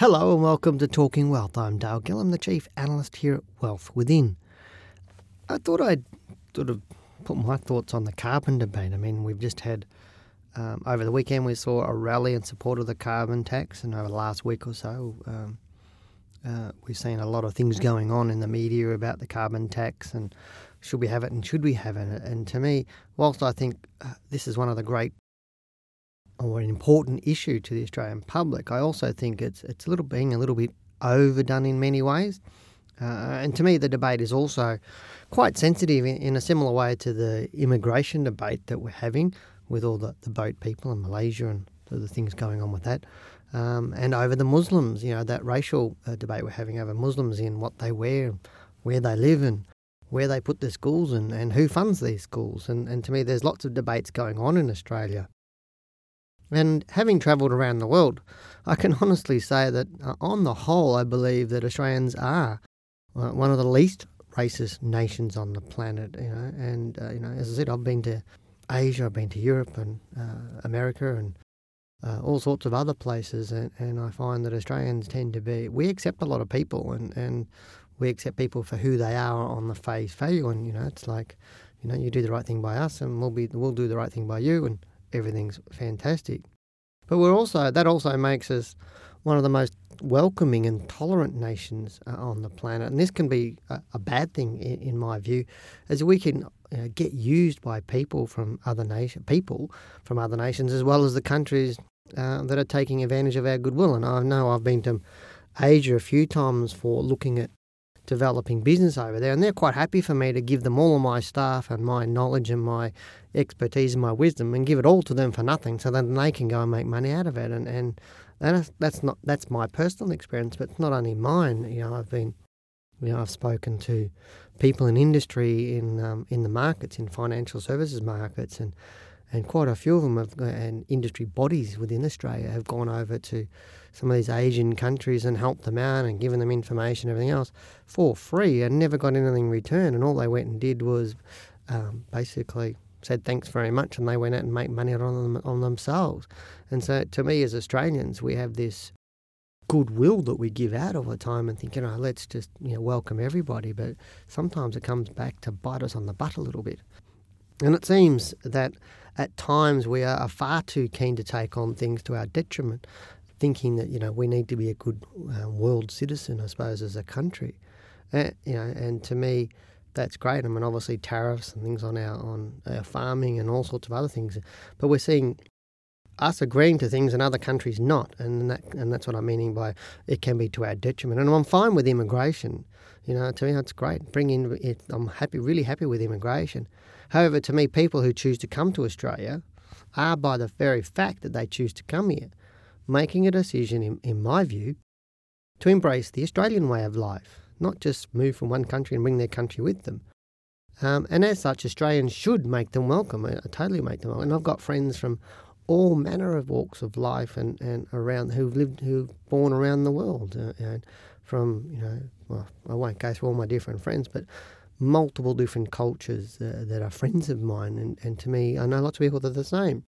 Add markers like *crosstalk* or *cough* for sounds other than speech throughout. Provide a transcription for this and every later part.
Hello and welcome to Talking Wealth. I'm Dale Gill. I'm the Chief Analyst here at Wealth Within. I thought I'd sort of put my thoughts on the carbon debate. I mean, we've just had, um, over the weekend, we saw a rally in support of the carbon tax, and over the last week or so, um, uh, we've seen a lot of things going on in the media about the carbon tax and should we have it and should we have it. And to me, whilst I think uh, this is one of the great or an important issue to the Australian public, I also think it's it's a little being a little bit overdone in many ways. Uh, and to me, the debate is also quite sensitive in, in, a similar way to the immigration debate that we're having with all the, the boat people in Malaysia and the, things going on with that. Um, and over the Muslims, you know, that racial uh, debate we're having over Muslims in what they wear, where they live, and where they put their schools and, and who funds these schools. And, and to me, there's lots of debates going on in Australia and having travelled around the world, I can honestly say that uh, on the whole, I believe that Australians are uh, one of the least racist nations on the planet. You know, and uh, you know, as I said, I've been to Asia, I've been to Europe and uh, America, and all sorts of other places, and, and I find that Australians tend to be we accept a lot of people, and, and we accept people for who they are on the face value, and you know, it's like you know, you do the right thing by us, and we'll be we'll do the right thing by you, and everything's fantastic. But we're also that also makes us one of the most welcoming and tolerant nations uh, on the planet, and this can be a, a bad thing in, in, my view, as we can get used by people from other nation people from other nations as well as the countries uh, that are taking advantage of our goodwill. And I know I've been to Asia a few times for looking at developing business over there, and they're quite happy for me to give them all of my staff and my knowledge and my expertise and my wisdom and give it all to them for nothing, so then they can go and make money out of it. And and that's, not that's my personal experience, but it's not only mine. You know, I've been, you know, I've spoken to people in industry, in um, in the markets, in financial services markets, and and quite a few of them have, and industry bodies within Australia have gone over to some of these Asian countries and helped them out and given them information and everything else for free and never got anything in return. And all they went and did was um, basically said thanks very much and they went out and made money on them on themselves. And so to me as Australians, we have this goodwill that we give out all the time and think, you know, let's just you know welcome everybody. But sometimes it comes back to bite us on the butt a little bit. And it seems that at times we are far too keen to take on things to our detriment, thinking that you know we need to be a good uh, world citizen, I suppose, as a country. Uh, you know, and to me, that's great. I mean, obviously tariffs and things on our on our farming and all sorts of other things, but we're seeing us agreeing to things and other countries not, and that and that's what I'm meaning by it can be to our detriment. And I'm fine with immigration. You know, to me that's great. Bring in, it, I'm happy, really happy with immigration. However, to me, people who choose to come to Australia are, by the very fact that they choose to come here, making a decision, in, in my view, to embrace the Australian way of life, not just move from one country and bring their country with them. Um, and as such, Australians should make them welcome. I, I totally make them welcome. And I've got friends from all manner of walks of life and, and around who've lived, who've born around the world. Uh, and from, you know, well, I won't go through all my different friends, but multiple different cultures uh, that are friends of mine, and, and to me, I know lots of people that are the same.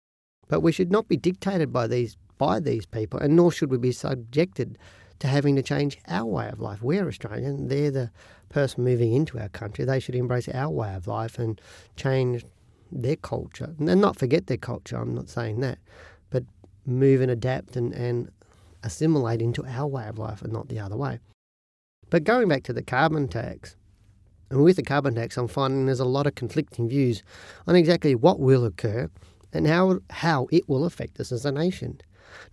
But we should not be dictated by these by these people, and nor should we be subjected to having to change our way of life. We're Australian; they're the person moving into our country. They should embrace our way of life and change their culture, and not forget their culture. I'm not saying that, but move and adapt and, and assimilate into our way of life, and not the other way. But going back to the carbon tax, and with the carbon tax, I'm finding there's a lot of conflicting views on exactly what will occur and how, how it will affect us as a nation.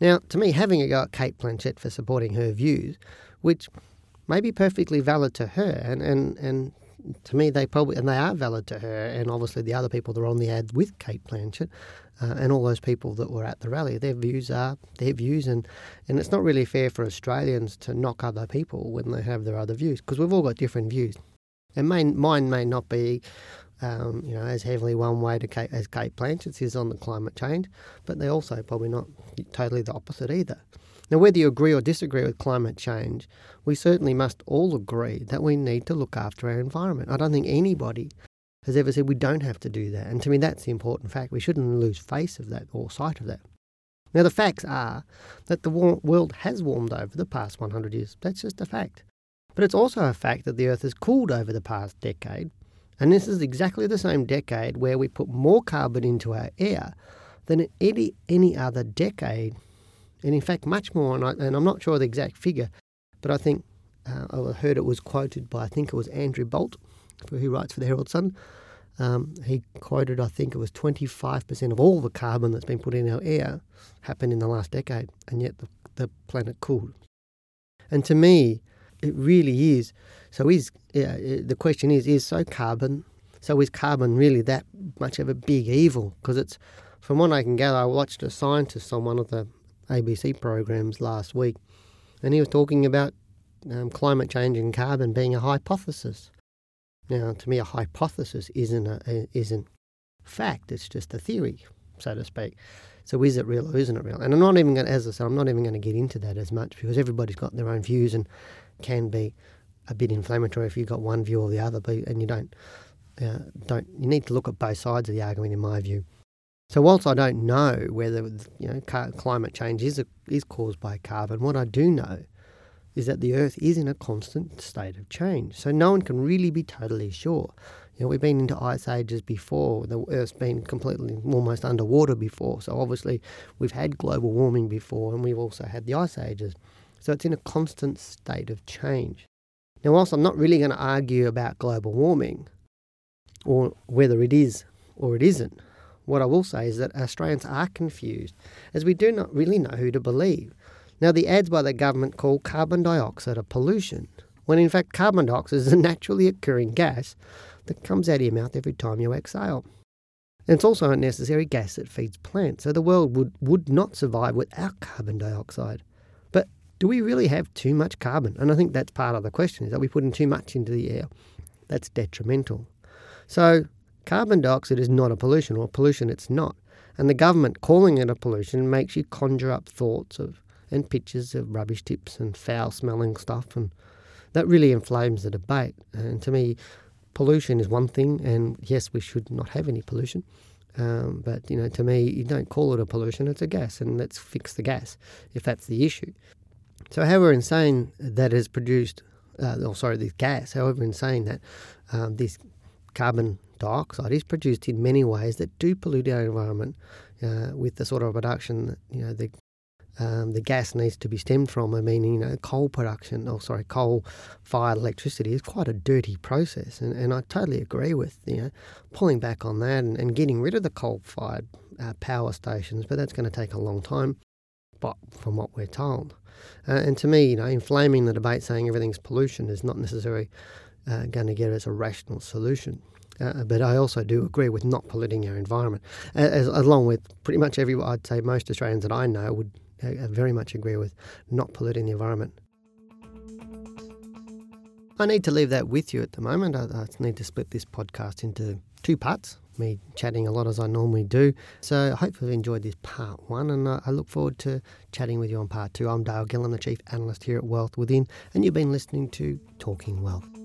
Now, to me, having a go at Cate Blanchett for supporting her views, which may be perfectly valid to her, and, and, and to me, they probably, and they are valid to her, and obviously the other people that are on the ad with Cate Blanchett, uh, and all those people that were at the rally, their views are their views, and, and it's not really fair for Australians to knock other people when they have their other views, because we've all got different views. And mine may not be, um, you know, as heavily one way to Cate, as Cate Blanchett's is on the climate change, but they're also probably not totally the opposite either. Now, whether you agree or disagree with climate change, we certainly must all agree that we need to look after our environment. I don't think anybody has ever said we don't have to do that. And to me, that's the important fact. We shouldn't lose face of that or sight of that. Now, the facts are that the world has warmed over the past 100 years. That's just a fact. But it's also a fact that the Earth has cooled over the past decade. And this is exactly the same decade where we put more carbon into our air than in any, any other decade. And in fact, much more. And, I, and I'm not sure the exact figure, but I think uh, I heard it was quoted by, I think it was Andrew Bolt, who writes for the Herald Sun. Um, he quoted, I think it was 25% of all the carbon that's been put in our air happened in the last decade, and yet the, the planet cooled. And to me, it really is. So is yeah, the question is is so carbon? So is carbon really that much of a big evil? Because it's from what I can gather. I watched a scientist on one of the ABC programs last week, and he was talking about um, climate change and carbon being a hypothesis. Now, to me, a hypothesis isn't a, isn't fact. It's just a theory, so to speak. So, is it real or isn't it real? And I'm not even going, to, as I said, I'm not even going to get into that as much because everybody's got their own views and can be a bit inflammatory if you've got one view or the other, but, and you don't uh, don't you need to look at both sides of the argument, in my view. So, whilst I don't know whether you know climate change is a, is caused by carbon, what I do know is that the Earth is in a constant state of change. So no one can really be totally sure. You know, we've been into ice ages before. The Earth's been completely almost underwater before. So obviously we've had global warming before, and we've also had the ice ages. So it's in a constant state of change. Now, whilst I'm not really going to argue about global warming or whether it is or it isn't, what I will say is that Australians are confused as we do not really know who to believe. Now, the ads by the government call carbon dioxide a pollution, when in fact carbon dioxide is a *laughs* naturally occurring gas that comes out of your mouth every time you exhale. And it's also a necessary gas that feeds plants, so the world would, would not survive without carbon dioxide. But do we really have too much carbon? And I think that's part of the question, is that we're putting too much into the air. That's detrimental. So carbon dioxide is not a pollution, or pollution it's not. And the government calling it a pollution makes you conjure up thoughts of and pictures of rubbish tips and foul smelling stuff. And that really inflames the debate. And to me, pollution is one thing, and yes, we should not have any pollution. Um, but you know, to me, you don't call it a pollution; it's a gas, and let's fix the gas if that's the issue. So, however insane that is produced, uh, or sorry, this gas, however insane that um, this carbon dioxide is produced in many ways that do pollute our environment uh, with the sort of production that you know the um, the gas needs to be stemmed from. I mean, you know, coal production, or oh, sorry, coal-fired electricity is quite a dirty process, and, and I totally agree with you know pulling back on that and, and getting rid of the coal-fired uh, power stations. But that's going to take a long time, but from what we're told, uh, and to me, you know, inflaming the debate saying everything's pollution is not necessarily uh, going to get us a rational solution. Uh, but I also do agree with not polluting our environment, as, along with pretty much every. I'd say most Australians that I know would I very much agree with not polluting the environment. I need to leave that with you at the moment. I, I need to split this podcast into two parts, me chatting a lot as I normally do. So hopefully you've enjoyed this part one, and uh, I look forward to chatting with you on part two. I'm Dale Gillham, the Chief Analyst here at Wealth Within, and you've been listening to Talking Wealth.